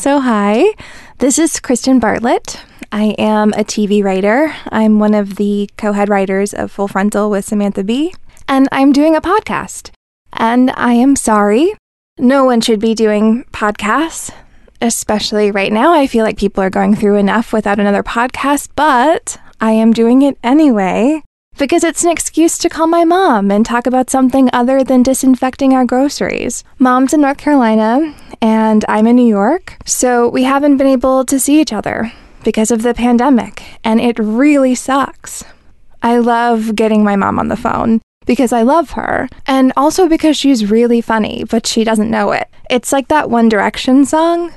So, hi, this is Kristen Bartlett. I am a TV writer. I'm one of the co head writers of Full Frontal with Samantha Bee, and I'm doing a podcast. And I am sorry. No one should be doing podcasts, especially right now. I feel like people are going through enough without another podcast, but I am doing it anyway because it's an excuse to call my mom and talk about something other than disinfecting our groceries. Mom's in North Carolina and I'm in New York, so we haven't been able to see each other because of the pandemic, and it really sucks. I love getting my mom on the phone because I love her, and also because she's really funny, but she doesn't know it. It's like that One Direction song.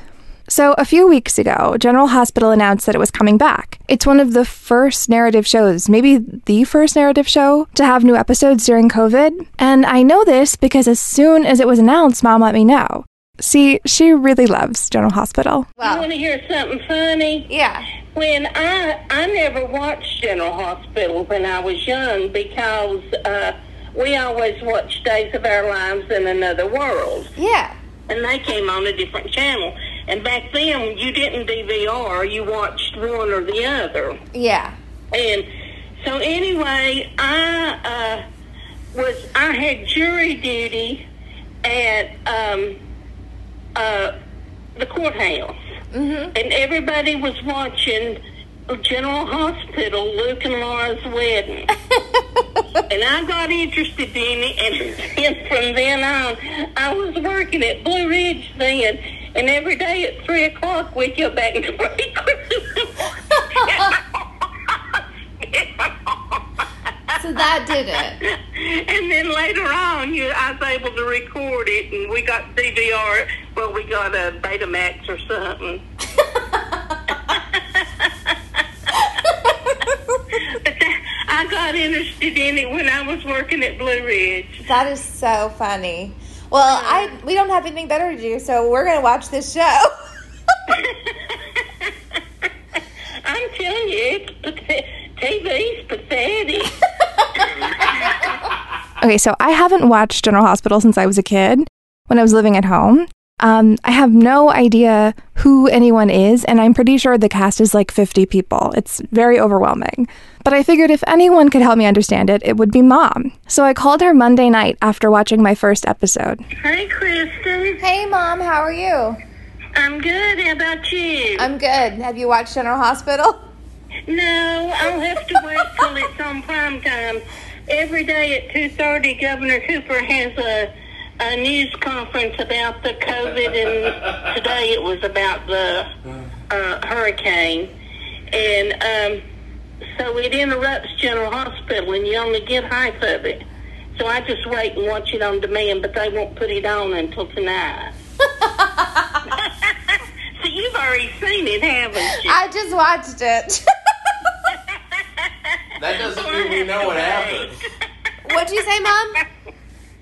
So, a few weeks ago, General Hospital announced that it was coming back. It's one of the first narrative shows, maybe the first narrative show, to have new episodes during COVID. And I know this because as soon as it was announced, Mom let me know. See, she really loves General Hospital. You want to hear something funny? Yeah. When I I never watched General Hospital when I was young because uh, we always watched Days of Our Lives in Another World, Yeah. and they came on a different channel. And back then, you didn't DVR; you watched one or the other. Yeah. And so anyway, I uh, was I had jury duty at um, uh, the courthouse, and everybody was watching General Hospital, Luke and Laura's wedding. and I got interested in it, and then from then on, I was working at Blue Ridge then, and every day at three o'clock we'd go back and break. So that did it. And then later on, you, I was able to record it, and we got DVR. Well, we got a Betamax or something. but that, I got interested in it when I was working at Blue Ridge. That is so funny. Well, I we don't have anything better to do, so we're gonna watch this show. I'm telling you, it's Okay, so I haven't watched General Hospital since I was a kid when I was living at home. Um, I have no idea who anyone is, and I'm pretty sure the cast is like 50 people. It's very overwhelming. But I figured if anyone could help me understand it, it would be mom. So I called her Monday night after watching my first episode. Hey, Kristen. hey, mom, how are you? I'm good. How about you? I'm good. Have you watched General Hospital? No, I'll have to wait till it's on prime time. Every day at two thirty, Governor Cooper has a a news conference about the COVID, and today it was about the uh, hurricane, and um, so it interrupts General Hospital, and you only get half of it. So I just wait and watch it on demand, but they won't put it on until tonight. so you've already seen it, haven't you? I just watched it. That doesn't mean we know what happened. What'd you say, mom?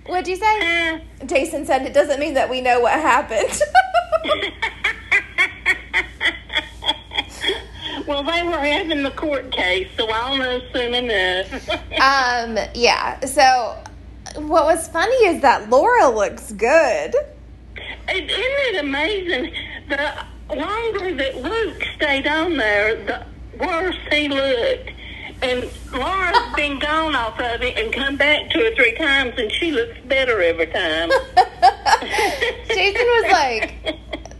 What'd you say? Uh, Jason said it doesn't mean that we know what happened. Well, they were having the court case, so I'll know soon enough. um, yeah. So, what was funny is that Laura looks good. Isn't it amazing? The longer that Luke stayed on there, the worse he looked. And Laura's been gone off of it and come back two or three times, and she looks better every time. Jason was like,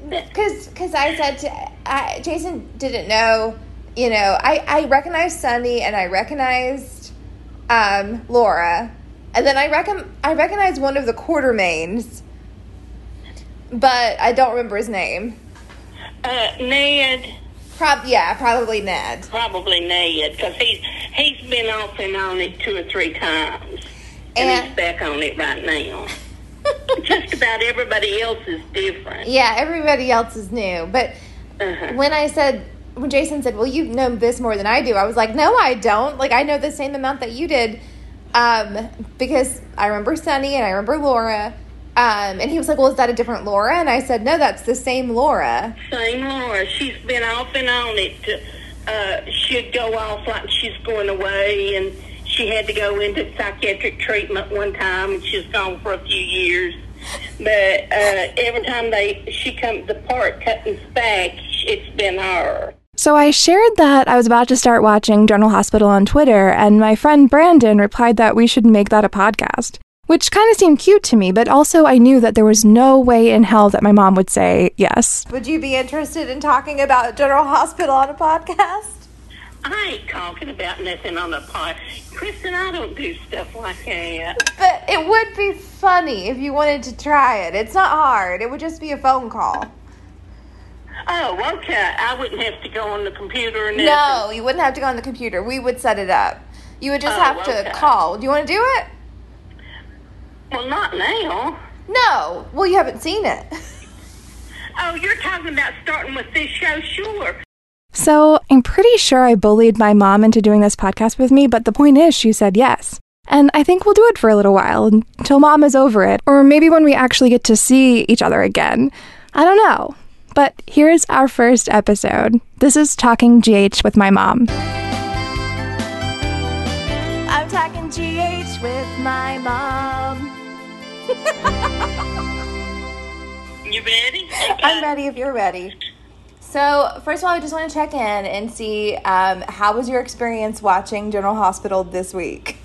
because because I said to I, Jason didn't know, you know, I I recognized Sonny and I recognized um, Laura, and then I reckon I recognized one of the Quartermaines, but I don't remember his name. Uh, Ned, Prob yeah, probably Ned. probably Ned, because he's he's been off and on it two or three times, and, And- he's back on it right now. Just about everybody else is different. Yeah, everybody else is new, but Uh-huh. when I said when Jason said, "Well, you know this more than I do," I was like, "No, I don't. Like, I know the same amount that you did." Um, because I remember Sonny and I remember Laura. Um, and he was like, "Well, is that a different Laura?" And I said, "No, that's the same Laura." Same Laura. She's been off and on it. To, uh, she'd go off like she's going away, and she had to go into psychiatric treatment one time, and she was gone for a few years. but uh, every time they she comes the part cutting back, it's been her. So I shared that I was about to start watching General Hospital on Twitter, and my friend Brandon replied that we should make that a podcast. Which kind of seemed cute to me, but also I knew that there was no way in hell that my mom would say yes. Would you be interested in talking about General Hospital on a podcast? I ain't talking about nothing on the pod. Kristen, I don't do stuff like that. But it would be funny if you wanted to try it. It's not hard. It would just be a phone call. Oh, okay. I wouldn't have to go on the computer and No, you wouldn't have to go on the computer. We would set it up. You would just Oh, have to okay. call. Do you want to do it? Well, not now. No. Well, you haven't seen it. Oh, you're talking about starting with this show, sure. So I'm pretty sure I bullied my mom into doing this podcast with me, but the point is, she said yes. And I think we'll do it for a little while until mom is over it, or maybe when we actually get to see each other again. I don't know. But here's our first episode. This is Talking GH with my mom. You ready? I'm ready if you're ready. So, first of all, I just want to check in and see um, how was your experience watching General Hospital this week?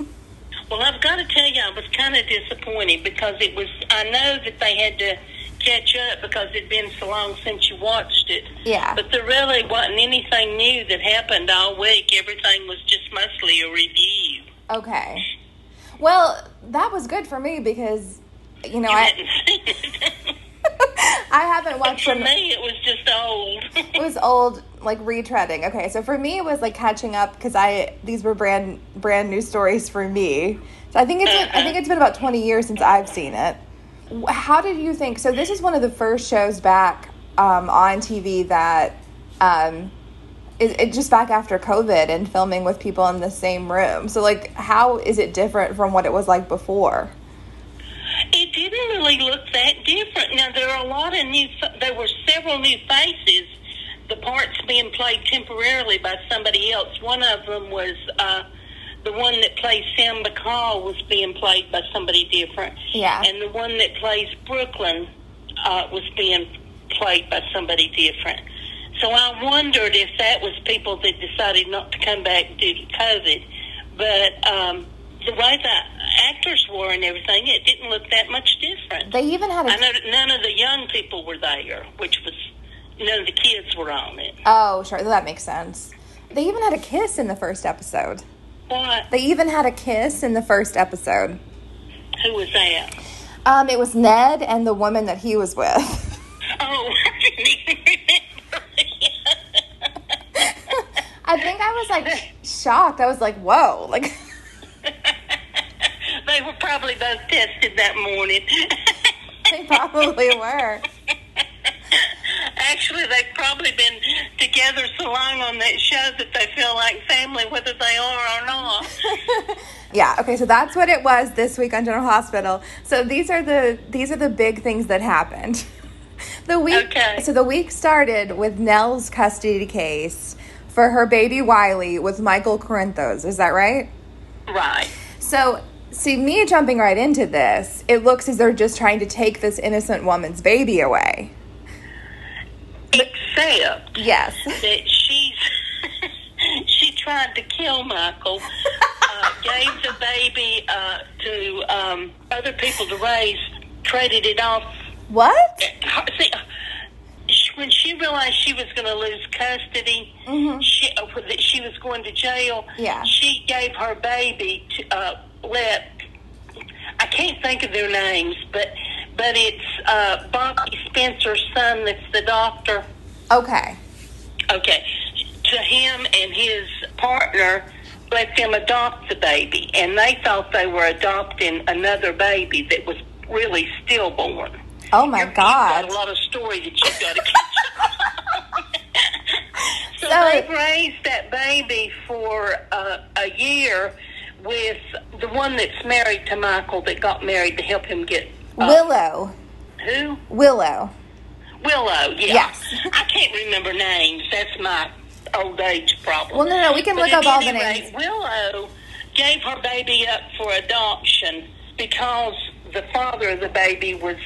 Well, I've got to tell you, I was kind of disappointed because it was. I know that they had to catch up because it'd been so long since you watched it. Yeah. But there really wasn't anything new that happened all week. Everything was just mostly a review. Okay. Well, that was good for me because, you know, You I hadn't seen it. I haven't watched For them. me, it was just old. It was old, like retreading. Okay, so for me, it was like catching up because I these were brand brand new stories for me. So I think it's been, I think it's been about twenty years since I've seen it. How did you think? So this is one of the first shows back um, on TV that um, it, it just back after COVID and filming with people in the same room. So like, how is it different from what it was like before? It didn't really look that different. Now there are a lot of new. There were several new faces. The parts being played temporarily by somebody else. One of them was uh, the one that plays Sam Bacall was being played by somebody different. Yeah. And the one that plays Brooklyn uh, was being played by somebody different. So I wondered if that was people that decided not to come back due to COVID. But um, the way the actors were and everything, it didn't look that much different. They even had a I know none of the young people were there, which was none of the kids were on it. oh sure that makes sense. They even had a kiss in the first episode. What? They even had a kiss in the first episode. Who was that? Um, it was Ned and the woman that he was with. Oh, I didn't even remember. I think I was like shocked. I was like, "Whoa!" Like, tested that morning. they probably were. Actually, they've probably been together so long on that show that they feel like family, whether they are or not. Yeah. Okay. So that's what it was this week on General Hospital. So these are the these are the big things that happened. The week. Okay. So the week started with Nelle's custody case for her baby Wiley with Michael Corinthos. Is that right? right. So, see, me jumping right into this, it looks as they're just trying to take this innocent woman's baby away. Except Yes. that she's she tried to kill Michael, uh, gave the baby uh, to um, other people to raise, traded it off. What? See, uh, when she realized she was going to lose custody, she uh, that she was going to jail. Yeah. she gave her baby to uh, let. I can't think of their names, but but it's uh, Bobby Spencer's son. That's the doctor. Okay. Okay. To him and his partner, let them adopt the baby, and they thought they were adopting another baby that was really stillborn. Oh my You've God. got a lot of story that you've got to catch up. so, So- they've raised that baby for uh, a year with the one that's married to Michael that got married to help him get uh, Willow. who Willow. Willow. Yeah. Yes. I can't remember names. That's my old age problem. Well, no, no, we can But look up all the any rate, names. Willow gave her baby up for adoption because the father of the baby was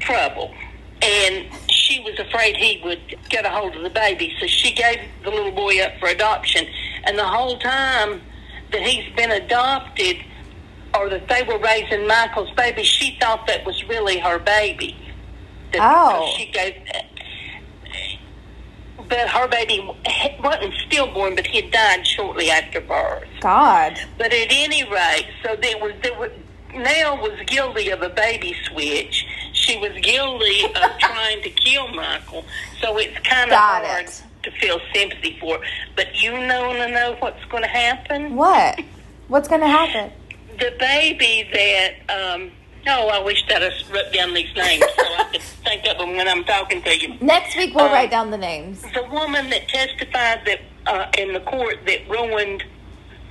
trouble. And she was afraid he would get a hold of the baby. So she gave the little boy up for adoption. And the whole time that he's been adopted, or that they were raising Michael's baby, she thought that was really her baby. That uh, Oh. She gave. But her baby wasn't stillborn, but he had died shortly after birth. God. But at any rate, so there was there was Nelle was guilty of a baby switch. She was guilty of trying to kill Michael. So it's kind of Got hard it. To feel sympathy for. But you know to know what's going to happen. What? What's going to happen? The baby that um. Oh, I wish that I wrote down these names so I could think of them when I'm talking to you. Next week we'll Um, write down the names. the woman that testified that uh, in the court that ruined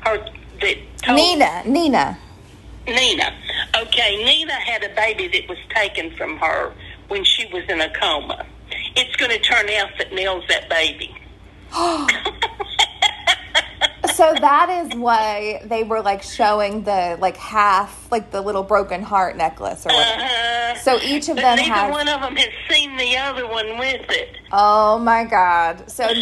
her that told Nina. Nina. Nina. Okay, Nina had a baby that was taken from her when she was in a coma. It's going to turn out that Nelle's that baby. So that is why they were like showing the like half, like the little broken heart necklace or whatever. Uh, So each of but them neither has. one of them has seen the other one with it. Oh my God. So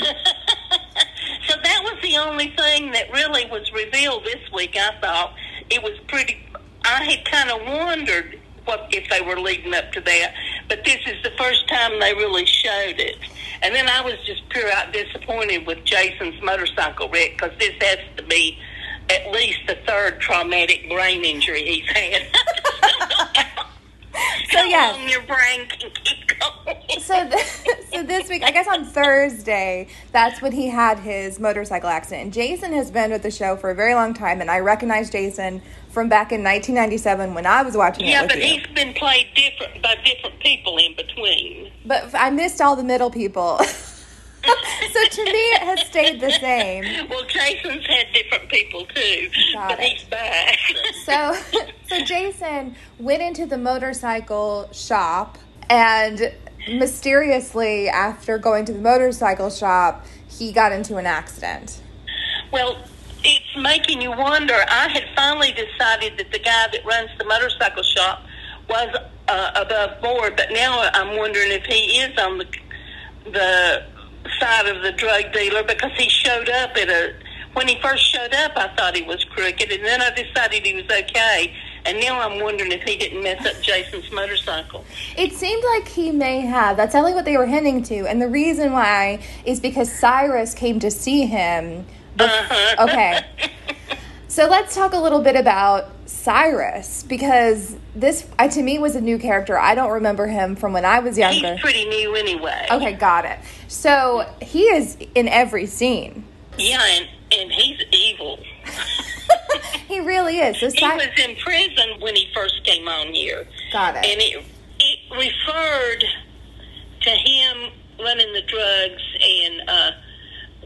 So that was the only thing that really was revealed this week. I thought it was pretty. I had kind of wondered what if they were leading up to that, but this is the first time they really showed it. And then I was just pure out disappointed with Jason's motorcycle wreck because this has to be at least the third traumatic brain injury he's had. So, yes. your brain can keep going. so th- so this week, I guess on Thursday, that's when he had his motorcycle accident. And Jason has been with the show for a very long time, and I recognize Jason from back in 1997 when I was watching it Yeah, but you. he's been played different by different people in between. But I missed all the middle people. so to me, it has stayed the same. Well, Jason's had different people too, Got but it. he's back. So, so Jason went into the motorcycle shop, and mysteriously, after going to the motorcycle shop, he got into an accident. well, it's making you wonder. I had finally decided that the guy that runs the motorcycle shop was uh, above board, but now I'm wondering if he is on the the side of the drug dealer because he showed up at a. When he first showed up, I thought he was crooked, and then I decided he was okay. And now I'm wondering if he didn't mess up Jason's motorcycle. It seemed like he may have. That's only what they were hinting to, and the reason why is because Cyrus came to see him. Uh-huh. Okay. So let's talk a little bit about Cyrus because this, I, to me, was a new character. I don't remember him from when I was younger. He's pretty new anyway. Okay, got it. So he is in every scene. Yeah, and, and he's evil. He really is. So He was in prison when he first came on here. got it. And it, it referred to him running the drugs and uh,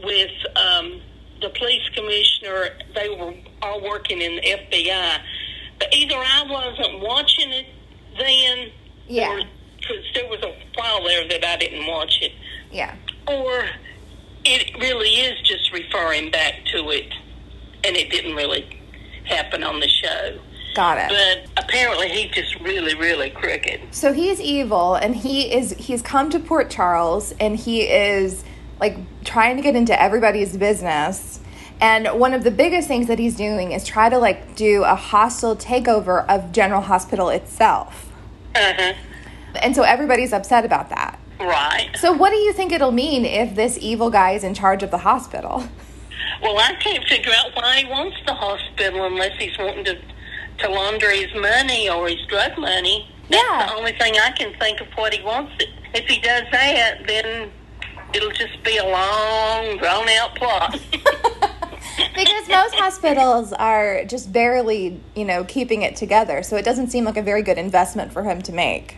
with um, the police commissioner. They were all working in the FBI. But either I wasn't watching it then, Yeah. because there was a while there that I didn't watch it, yeah. or it really is just referring back to it, and it didn't really happen on the show. Got it. But apparently, he's just really, really crooked. So he's evil, and he is he's come to Port Charles, and he is like trying to get into everybody's business. And one of the biggest things that he's doing is try to like do a hostile takeover of General Hospital itself. Uh huh. And so everybody's upset about that. Right. So what do you think it'll mean if this evil guy is in charge of the hospital? Well, I can't figure out why he wants the hospital unless he's wanting to to launder his money or his drug money. That's Yeah. the only thing I can think of what he wants. If he does that, then it'll just be a long, drawn out plot. because most hospitals are just barely, you know, keeping it together. So it doesn't seem like a very good investment for him to make.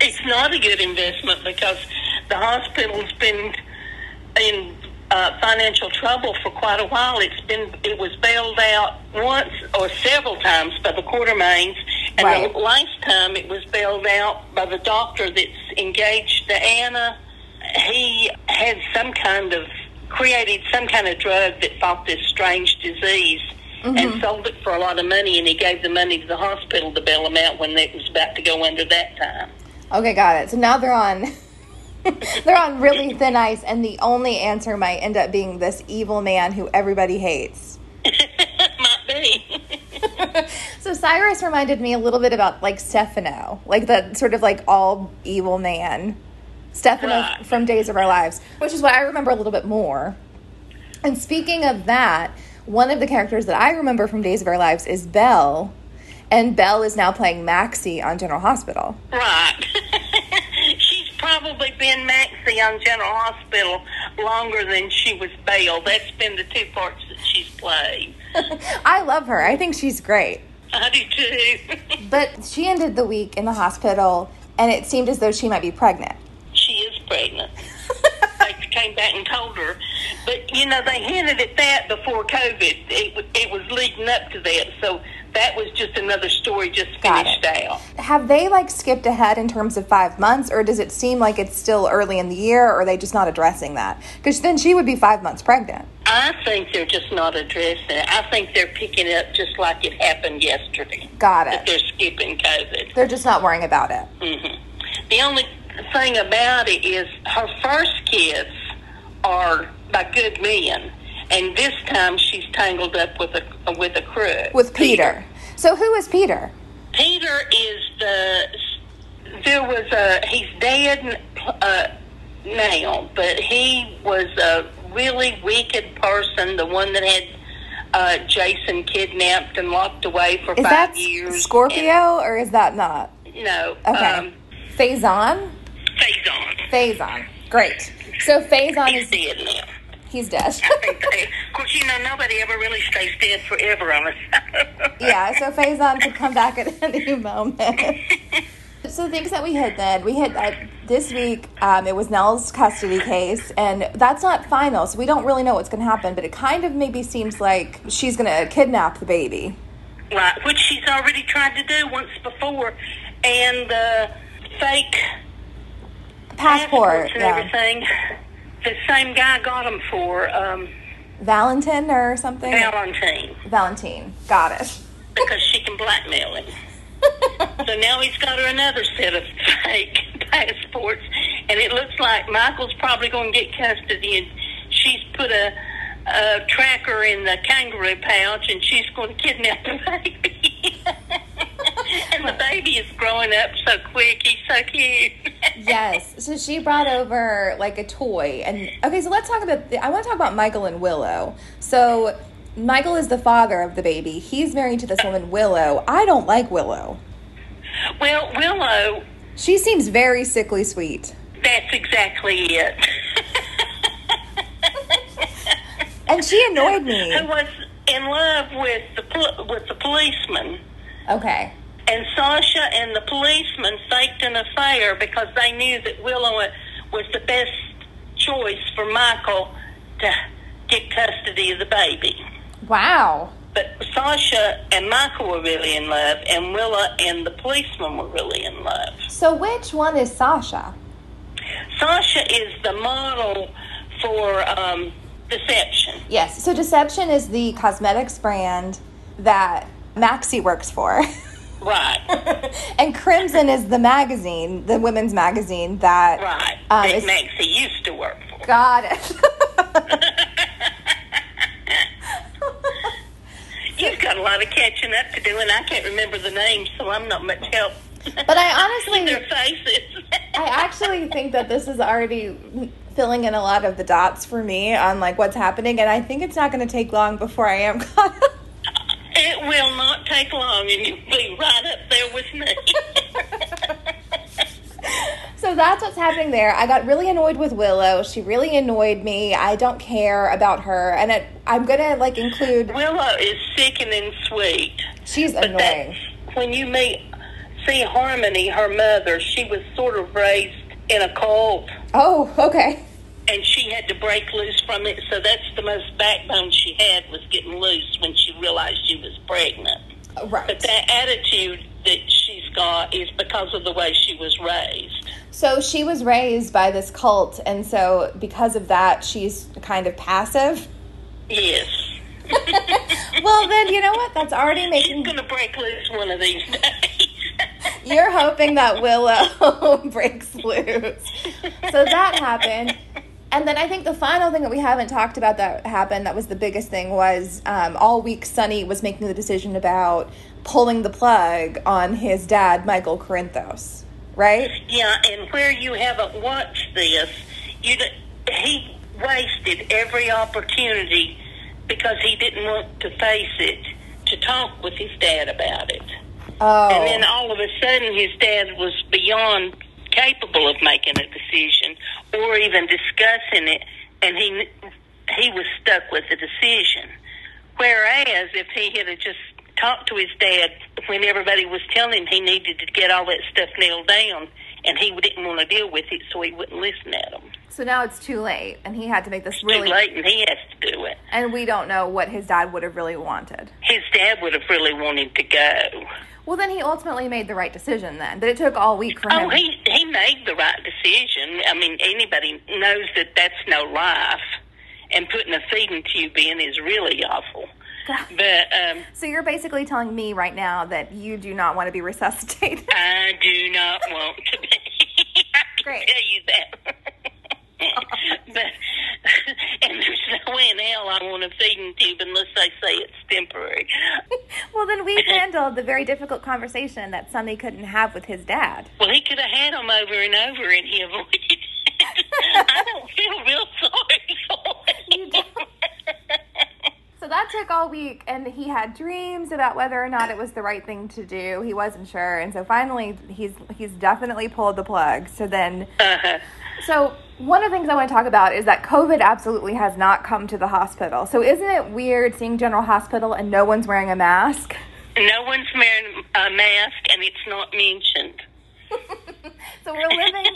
it's not a good investment because the hospital's been in uh, financial trouble for quite a while. It's been it was bailed out once or several times by the Quartermaines, and Right. the last time it was bailed out by the doctor that's engaged to Anna. He had some kind of created some kind of drug that fought this strange disease, and mm-hmm. sold it for a lot of money, and he gave the money to the hospital to bail him out when it was about to go under that time. Okay, got it. So now they're on they're on really thin ice and the only answer might end up being this evil man who everybody hates. Might be. So Cyrus reminded me a little bit about like Stefano, like that sort of like all evil man. Stefano Right. from Days of Our Lives, which is what I remember a little bit more. And speaking of that, one of the characters that I remember from Days of Our Lives is Belle, and Belle is now playing Maxie on General Hospital. right. She's probably been Maxie on General Hospital longer than she was Belle. That's been the two parts that she's played. I love her. I think she's great. I do too. But she ended the week in the hospital, and it seemed as though she might be pregnant. She is pregnant. they came back and told her. But, you know, they hinted at that before COVID. It, it was leading up to that. So that was just another story just finished out. Have they like skipped ahead in terms of five months, or does it seem like it's still early in the year, or are they just not addressing that? Because then she would be five months pregnant. I think they're just not addressing it. I think they're picking it up just like it happened yesterday. Got it. they're skipping COVID. They're just not worrying about it. hmm The only thing about it is her first kids are by good men, and this time she's tangled up with a with a crook. With Peter. So who is Peter? Peter is the. There was a. He's dead uh, now, but he was a really wicked person. The one that had uh, Jason kidnapped and locked away for Is five that years. Scorpio, or is that not? No. Okay. Um, Faison? Faison. Faison. Great. So Faison He's is dead now. he's dead. I think they, of course, you know, nobody ever really stays dead forever on a show. yeah, so Faison could come back at any moment. so things that we hit then, we hit that this week. Um, it was Nelle's custody case, and that's not final, so we don't really know what's going to happen. But it kind of maybe seems like she's going to kidnap the baby. Right, which she's already tried to do once before, and the fake Passport, passports and yeah. everything. The same guy got them for um, Valentin or something. Valentine Valentine. Got it. because she can blackmail him. So now he's got her another set of fake passports, and it looks like Michael's probably going to get custody, and she's put a, a tracker in the kangaroo pouch, and she's going to kidnap the baby. and the baby is growing up so quick; he's so cute. yes. So she brought over like a toy, and okay. So let's talk about. I want to talk about Michael and Willow. So Michael is the father of the baby. He's married to this woman Willow. I don't like Willow. Well, Willow, She seems very sickly sweet, that's exactly it. and she annoyed me. Who was in love with the with the policeman. Okay. And Sasha and the policeman faked an affair because they knew that Willow was the best choice for Michael to get custody of the baby. Wow. But Sasha and Michael were really in love, and Willa and the policeman were really in love. So which one is Sasha? Sasha is the model for um, Deception. Yes. So Deception is the cosmetics brand that Maxie works for. Right, and Crimson is the magazine, the women's magazine that right. Um, that it's- Maxie used to work for. got it. You've got a lot of catching up to do, and I can't remember the names, so I'm not much help. But I honestly- their faces. I actually think that this is already filling in a lot of the dots for me on like what's happening, and I think it's not going to take long before I am caught up. It will not take long, and you'll be right up there with me. So that's what's happening there. I got really annoyed with Willow. She really annoyed me. I don't care about her, and it, I'm gonna like include. Willow is sickening sweet. She's But annoying. when you meet see Harmony, her mother, she was sort of raised in a cult Oh, okay. And she had to break loose from it. So that's the most backbone she had was getting loose when she realized she was pregnant. Uh, right. But that attitude that she's got is because of the way she was raised. So she was raised by this cult, and so because of that, she's kind of passive. Yes. well, then you know what? That's already making. She's going to break loose one of these days. You're hoping that Willow breaks loose. So that happened. And then I think the final thing that we haven't talked about that happened, that was the biggest thing, was um, all week Sonny was making the decision about pulling the plug on his dad, Michael Corinthos, right? Yeah, and where you haven't watched this, you he wasted every opportunity because he didn't want to face it to talk with his dad about it. Oh. And then all of a sudden, his dad was beyond capable of making a decision or even discussing it, and he he was stuck with the decision. Whereas if he had just talked to his dad when everybody was telling him he needed to get all that stuff nailed down, and he didn't want to deal with it, so he wouldn't listen at them. So now it's too late, and he had to make this Too really. late, and he has to do it. And we don't know what his dad would have really wanted. His dad would have really wanted to go. Well, then he ultimately made the right decision then, but it took all week for him. Oh, he he made the right decision. I mean, anybody knows that that's no life, and putting a feeding tube in is really awful. But um, So you're basically telling me right now that you do not want to be resuscitated. I do not want to be. I can Great. tell you that. but and there's no way in hell I want a feeding tube unless they say it's temporary. well, then we've handled the very difficult conversation that Sonny couldn't have with his dad. Well, he could have had them over and over, and he avoided. I don't feel real sorry for You him. don't? So that took all week, and he had dreams about whether or not it was the right thing to do. He wasn't sure, and so finally, he's he's definitely pulled the plug. So then, Uh-huh. so one of the things I want to talk about is that COVID absolutely has not come to the hospital. So isn't it weird seeing General Hospital and no one's wearing a mask? No one's wearing a mask, and it's not mentioned. So we're living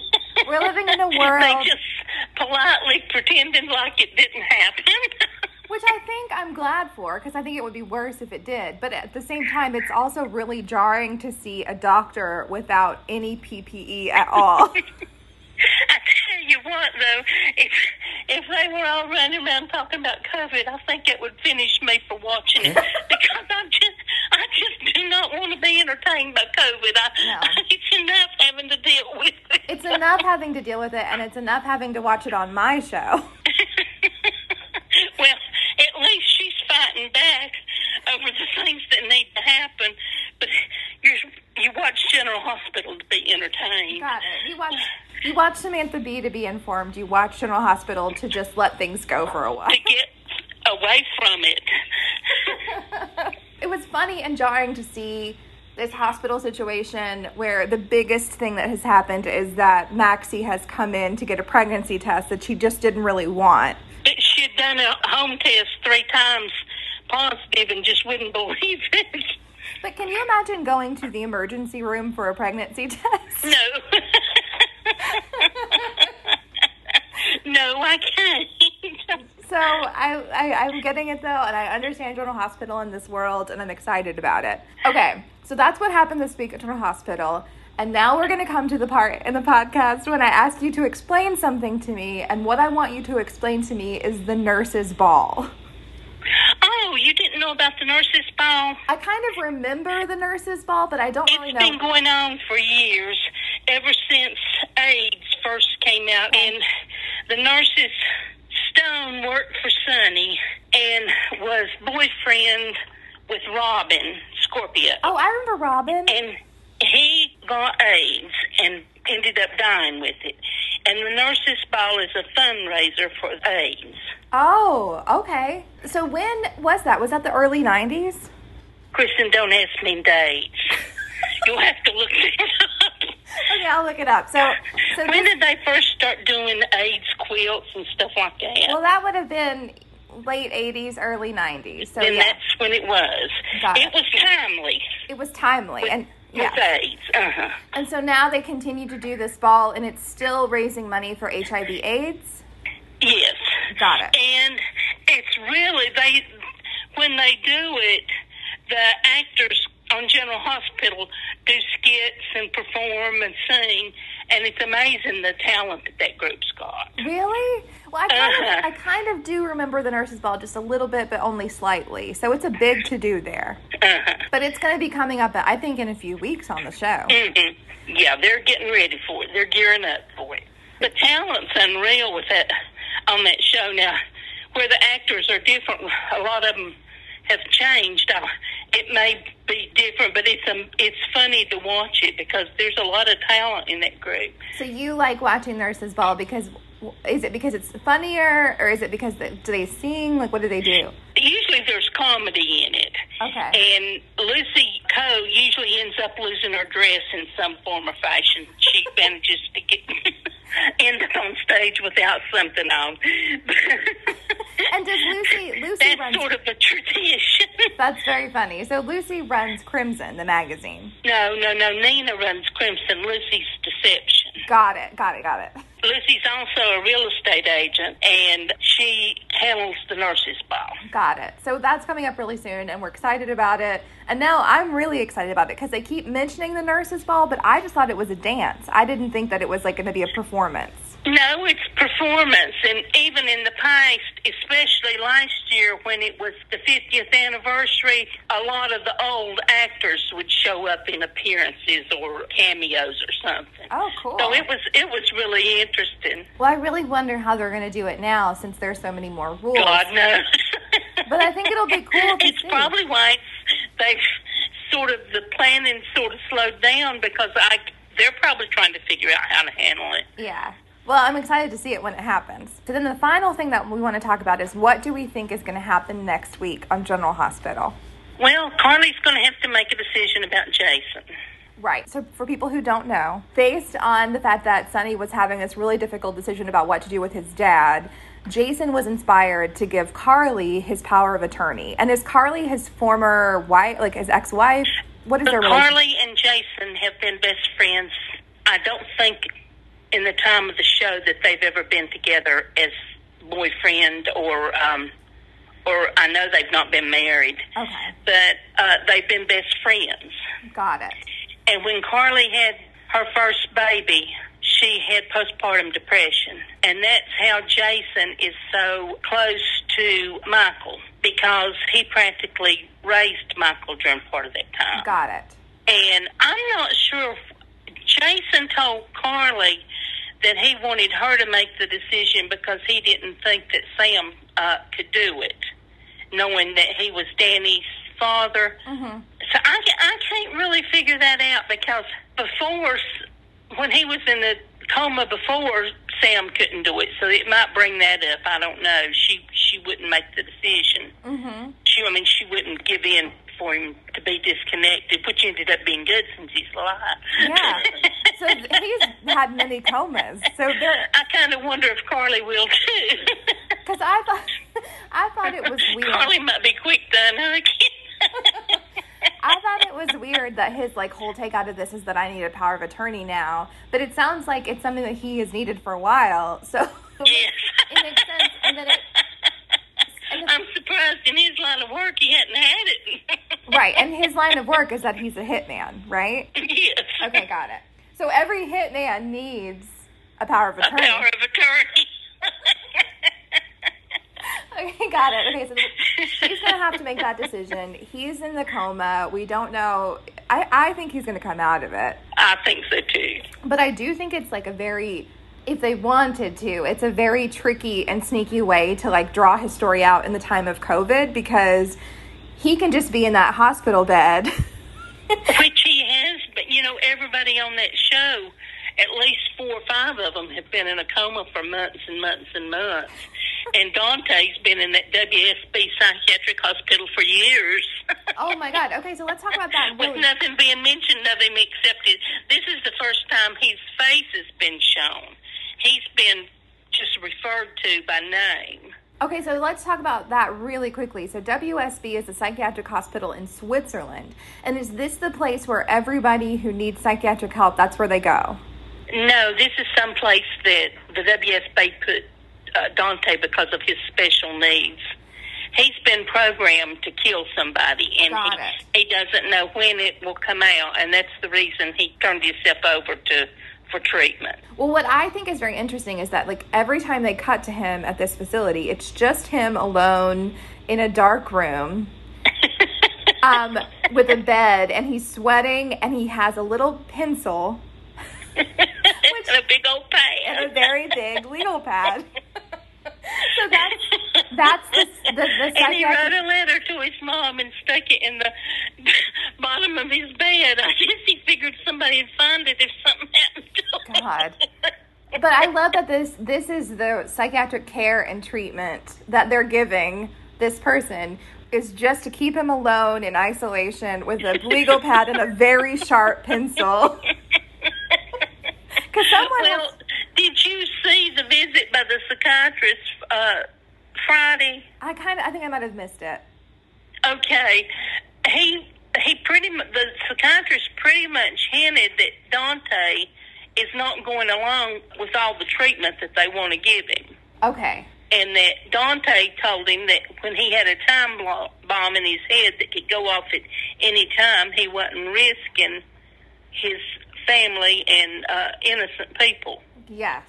we're living in a world. They just politely pretending like it didn't happen. Which I think I'm glad for because I think it would be worse if it did. But at the same time, it's also really jarring to see a doctor without any PPE at all. I tell you what, though, if if they were all running around talking about COVID, I think it would finish me for watching it because I'm just I just do not want to be entertained by COVID. I, No. It's enough having to deal with it. it's enough having to deal with it, and it's enough having to watch it on my show. well, at least back uh, over the things that need to happen. But you you watch General Hospital to be entertained. Got it. You watch you watch Samantha Bee to be informed. You watch General Hospital to just let things go for a while. To get away from it. it was funny and jarring to see this hospital situation where the biggest thing that has happened is that Maxie has come in to get a pregnancy test that she just didn't really want. She had done a home test three times positive and just wouldn't believe it. But can you imagine going to the emergency room for a pregnancy test? No. no, I can't. So I, I, I'm getting it though, and I understand General Hospital in this world, and I'm excited about it. Okay, so that's what happened this week at General Hospital. And now we're going to come to the part in the podcast when I ask you to explain something to me, and what I want you to explain to me is the nurse's ball. Know about the nurses' ball? I kind of remember the nurse's ball, but I don't really know. It's been going on for years, ever since AIDS first came out. And the nurses, Stone worked for Sonny and was boyfriend with Robin Scorpio. Oh, I remember Robin. And he got AIDS and ended up dying with it. And the nurses' ball is a fundraiser for AIDS. Oh, okay. So when was that? Was that the early 90s? Kristen, don't ask me dates. You'll have to look it up. Okay, I'll look it up. So, so When this- did they first start doing AIDS quilts and stuff like that? well, that would have been late 80s, early 90s. So then yeah, that's when it was. Got it it. was timely it was timely, and yeah, AIDS. Uh-huh. and so now they continue to do this ball, and it's still raising money for HIV/AIDS. Yes. Got it. And it's really they when they do it, the actors on General Hospital do skits and perform and sing, and it's amazing the talent that that group's got. Really? Well, I kind, Uh-huh. of, I kind of do remember the nurses' ball just a little bit, but only slightly. So it's a big to do there. Uh-huh. But it's going to be coming up, I think, in a few weeks on the show. hmm Yeah, they're getting ready for it. They're gearing up for it. The talent's unreal with that on that show now. Where the actors are different, a lot of them have changed. Uh, It may be different, but it's um, it's funny to watch it because there's a lot of talent in that group. So you like watching nurses' ball because is it because it's funnier, or is it because they, do they sing? Like, what do they do? Usually there's comedy in it. Okay. And Lucy Coe usually ends up losing her dress in some form or fashion. She manages to get end up on stage without something on. And does Lucy Lucy That's runs? sort of a tradition. That's very funny. So Lucy runs Crimson, the magazine. no, no, no. Nina runs Crimson. Lucy's Deception. Got it. Got it. Got it. Lucy's also a real estate agent, and she handles the nurses' ball. Got it. So that's coming up really soon, and we're excited about it. And now I'm really excited about it because they keep mentioning the nurses' ball, but I just thought it was a dance. I didn't think that it was like going to be a performance. No, it's performance, and even in the past, especially last year when it was the 50th anniversary, a lot of the old actors would show up in appearances or cameos or something. Oh, cool. So it was it was really interesting. Well, I really wonder how they're going to do it now since there's so many more rules. God knows. But I think it'll be cool to it's see. probably why they've sort of the planning sort of slowed down because I they're probably trying to figure out how to handle it. Yeah. Well, I'm excited to see it when it happens. So then the final thing that we want to talk about is what do we think is going to happen next week on General Hospital? Well, Carly's going to have to make a decision about Jason. Right. So for people who don't know, based on the fact that Sonny was having this really difficult decision about what to do with his dad, Jason was inspired to give Carly his power of attorney. And is Carly his former wife, like his ex-wife? What is But their relationship? Carly and Jason have been best friends. I don't think in the time of the show that they've ever been together as boyfriend or um or I know they've not been married. Okay. But uh they've been best friends. Got it. And when Carly had her first baby, she had postpartum depression. And that's how Jason is so close to Michael because he practically raised Michael during part of that time. Got it. And I'm not sure. If, Jason told Carly that he wanted her to make the decision because he didn't think that Sam uh, could do it, knowing that he was Danny's father. Mhm. So I, I can't really figure that out because before, when he was in the coma before, Sam couldn't do it. So it might bring that up. I don't know. She she wouldn't make the decision. Mhm. She, I mean, she wouldn't give in for him to be disconnected, which ended up being good since he's alive. Yeah. So he's had many comas. So there I kind of wonder if Carly will too. cuz I thought I thought it was weird. Carly might be quick unhook him. I thought it was weird that his like whole take out of this is that I need a power of attorney now, but it sounds like it's something that he has needed for a while. So yes. it makes sense. And then it, I'm surprised in his line of work he hadn't had it. right, and his line of work is that he's a hitman, right? yes. Okay, got it. So every hitman needs a power of A attorney. power of attorney. Okay, got it. Okay, so he's gonna have to make that decision. He's in the coma. We don't know. I I think he's gonna come out of it. I think so too. But I do think it's like a very, if they wanted to, it's a very tricky and sneaky way to like draw his story out in the time of COVID because he can just be in that hospital bed. Which he has, but you know, everybody on that show, at least four or five of them have been in a coma for months and months and months. And Dante's been in that WSB psychiatric hospital for years. oh my God. Okay, so let's talk about that. With nothing being mentioned of him except it, this is the first time his face has been shown. He's been just referred to by name. Okay, so let's talk about that really quickly. So, WSB is a psychiatric hospital in Switzerland. And is this the place where everybody who needs psychiatric help, that's where they go? No, this is some place that the WSB put uh, Dante because of his special needs. He's been programmed to kill somebody, and he, he doesn't know when it will come out, and that's the reason he turned himself over to for treatment. Well, what I think is very interesting is that like every time they cut to him at this facility, it's just him alone in a dark room um, with a bed, and he's sweating, and he has a little pencil and a big old and a very big legal pad. so that's that's the the, the And he wrote a letter to his mom and stuck it in the bottom of his bed. I guess he figured somebody would find it if something happened to him. God. But I love that this this is the psychiatric care and treatment that they're giving this person is just to keep him alone in isolation with a legal pad and a very sharp pencil. Because someone well, has- did you see the visit by the psychiatrist uh, Friday? I kind of I think I might have missed it. Okay, he he pretty much the psychiatrist pretty much hinted that Dante is not going along with all the treatment that they want to give him. Okay. and that Dante told him that when he had a time bomb in his head that could go off at any time, he wasn't risking his family and uh, innocent people Yes.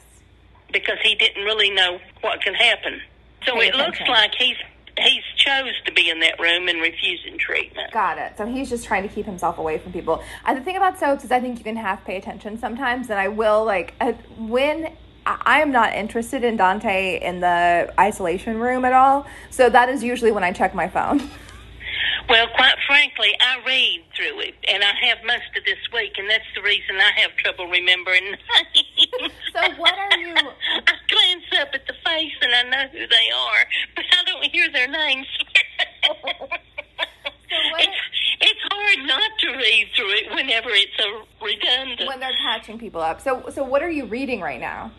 because he didn't really know what can happen. So Pay it looks like he's he's chose to be in that room and refusing treatment. Got it. So he's just trying to keep himself away from people. And the thing about soaps is I think you can half pay attention sometimes, and I will like uh, when I I am not interested in Dante in the isolation room at all. So that is usually when I check my phone. Well, quite frankly, I read through it, and I have most of this week, and that's the reason I have trouble remembering names. So what are you- I glance up at the face, and I know who they are, but I don't hear their names. what- it's, it's hard not to read through it whenever it's a redundant. When they're catching people up. So so what are you reading right now?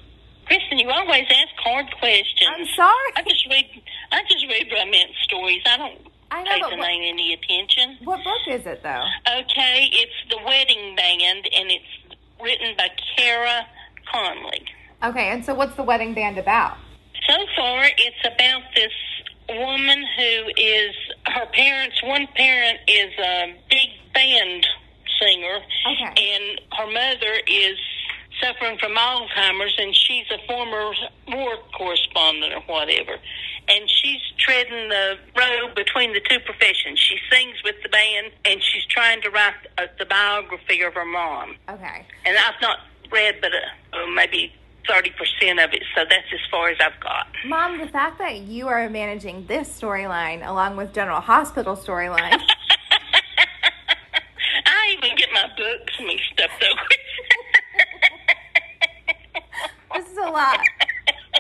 Kristen, you always ask hard questions. I'm sorry. I just read. I just read romance stories. I don't I know, pay the what- any attention. What book is it though? Okay, it's The Wedding Band, and it's written by Cara Connelly. Okay, and so what's the wedding band about? So far, it's about this woman who is her parents. One parent is a big band singer, Okay. and her mother is suffering from Alzheimer's, and she's a former war correspondent or whatever. And she's treading the road between the two professions. She sings with the band, and she's trying to write uh, the biography of her mom. Okay. And I've not read but uh, uh, maybe 30% of it, so that's as far as I've got. Mom, the fact that you are managing this storyline along with General Hospital storyline I even get my books mixed up though. this is a lot.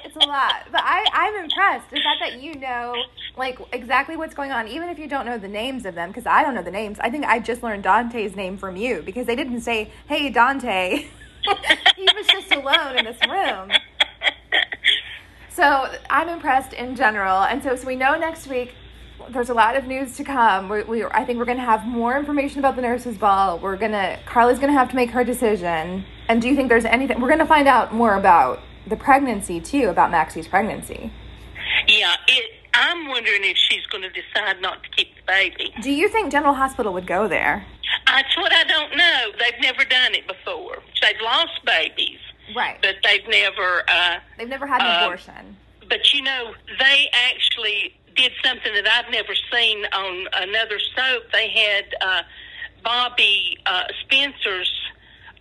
It's a lot. But I, I'm impressed. The fact that you know like exactly what's going on, even if you don't know the names of them, because I don't know the names. I think I just learned Dante's name from you because they didn't say, Hey Dante. he was just alone in this room. So I'm impressed in general. And so, so we know next week there's a lot of news to come. We, we, I think we're going to have more information about the nurses' ball. We're going to, Carly's going to have to make her decision. And do you think there's anything, we're going to find out more about the pregnancy too, about Maxie's pregnancy. yeah, it, I'm wondering if she's going to decide not to keep the baby. Do you think General Hospital would go there? That's what I don't know. They've never done it before. They've lost babies, Right. but they've never. Uh, They've never had an Uh, abortion. but you know, they actually did something that I've never seen on another soap. They had uh, Bobbie uh, Spencer's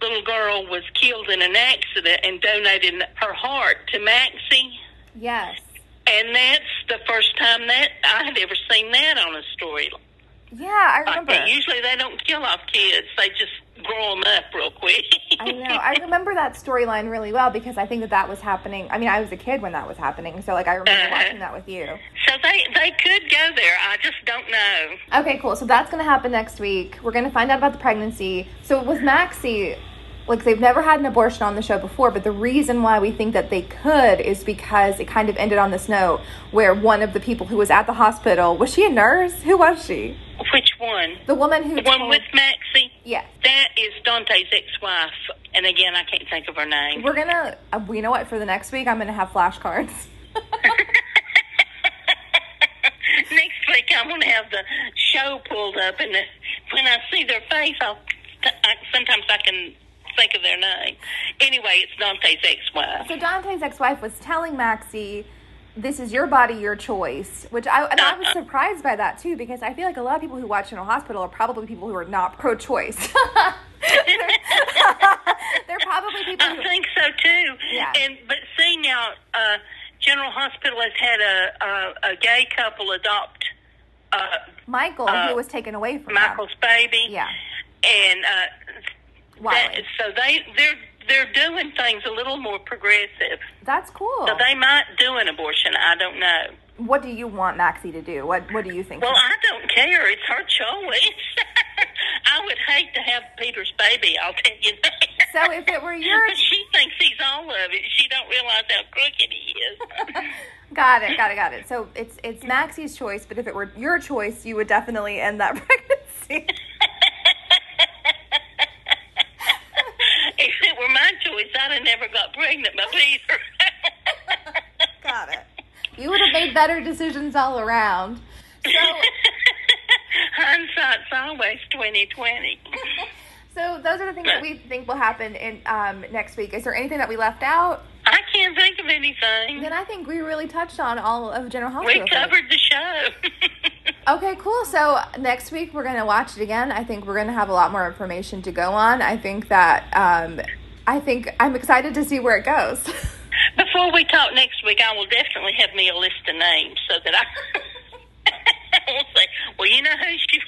little girl was killed in an accident and donated her heart to Maxie. Yes. And that's the first time that I had ever seen that on a story Yeah, I remember. Usually they don't kill off kids; they just grow them up real quick. I know. I remember that storyline really well because I think that that was happening. I mean, I was a kid when that was happening, so like I remember Uh-huh. watching that with you. so they they could go there. I just don't know. Okay, cool. So that's going to happen next week. We're going to find out about the pregnancy. So with Maxie, like they've never had an abortion on the show before, but the reason why we think that they could is because it kind of ended on this note where one of the people who was at the hospital was she a nurse? Who was she? Which one? The woman who The one told- with Maxie. yes. That is Dante's ex-wife, and again, I can't think of her name. We're gonna. Uh, you know what? For the next week, I'm gonna have flashcards. Next week, I'm going to have the show pulled up, and the, when I see their face, I'll I, sometimes I can think of their name. Anyway, it's Dante's ex-wife. So Dante's ex-wife was telling Maxie, "This is your body, your choice," which I and I was Uh-uh. surprised by that too because I feel like a lot of people who watch General Hospital are probably people who are not pro-choice. They're probably people I who. think so too. Yeah. And but see now, uh, General Hospital has had a a, a gay couple adopt uh, Michael, uh, who was taken away from Michael's baby. Yeah. And uh, them. That, so they they're they're doing things a little more progressive. That's cool. So they might do an abortion. I don't know. what do you want Maxie to do? What What do you think? Well, I don't care. It's her choice. I would hate to have Peter's baby. I'll tell you that. So if it were your- But she thinks he's all of it. She don't realize how crooked he is. got it. Got it. Got it. So it's it's Maxie's choice, but if it were your choice, you would definitely end that pregnancy. if it were my I'd never got pregnant by Peter. got it. You would have made better decisions all around. So. Hindsight's always twenty twenty. So those are the things that we think will happen in um, next week. Is there anything that we left out? I can't think of anything. Then I think we really touched on all of General Hospital. We covered the show. Okay, cool. So next week we're gonna watch it again. I think we're gonna have a lot more information to go on. I think that um, I think I'm excited to see where it goes. Before we talk next week, I will definitely have me a list of names so that I, I won't say, well, you know who she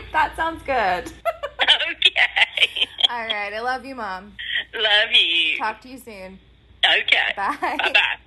that sounds good. Okay. all right, I love you, Mom. Love you. Talk to you soon. Okay. Bye. Bye-bye.